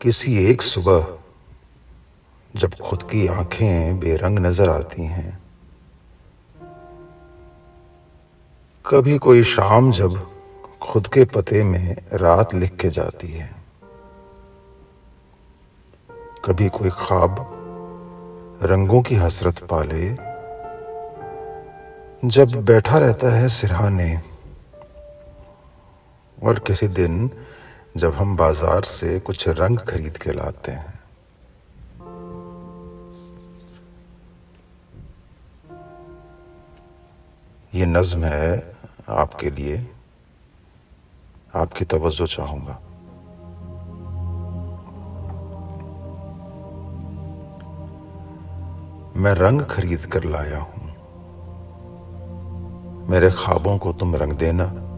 किसी एक सुबह जब खुद की आँखें बेरंग नज़र आती हैं, कभी कोई शाम जब खुद के पते में रात लिख के जाती है, कभी कोई ख्वाब रंगों की हसरत पाले, जब बैठा रहता है सिरहाने, और किसी दिन जब हम बाज़ार से कुछ रंग खरीद के लाते हैं। ये नज्म है आपके लिए। आपकी तवज्जो चाहूँगा। मैं रंग खरीद कर लाया हूँ। मेरे ख्वाबों को तुम रंग देना।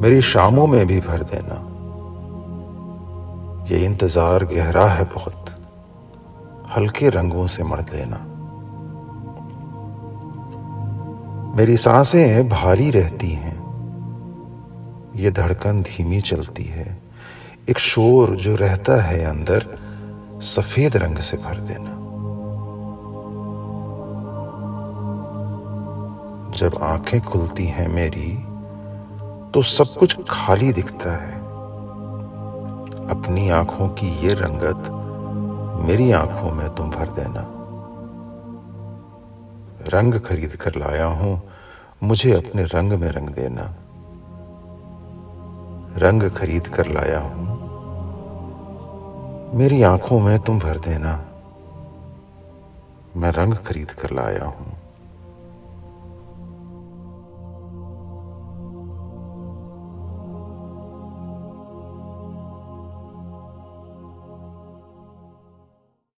मेरी शामों में भी भर देना। ये इंतज़ार गहरा है बहुत। हल्के रंगों से मर देना। मेरी साँसें भारी रहती हैं। ये धड़कन धीमी चलती है। एक शोर जो रहता है अंदर, सफ़ेद रंग से भर देना। जब आँखें खुलती हैं मेरी तो सब कुछ खाली दिखता है। अपनी आँखों की ये रंगत मेरी आँखों में तुम भर देना। रंग खरीद कर लाया हूँ, मुझे अपने रंग में रंग देना। रंग खरीद कर लाया हूँ, मेरी आँखों में तुम भर देना। मैं रंग खरीद कर लाया हूँ।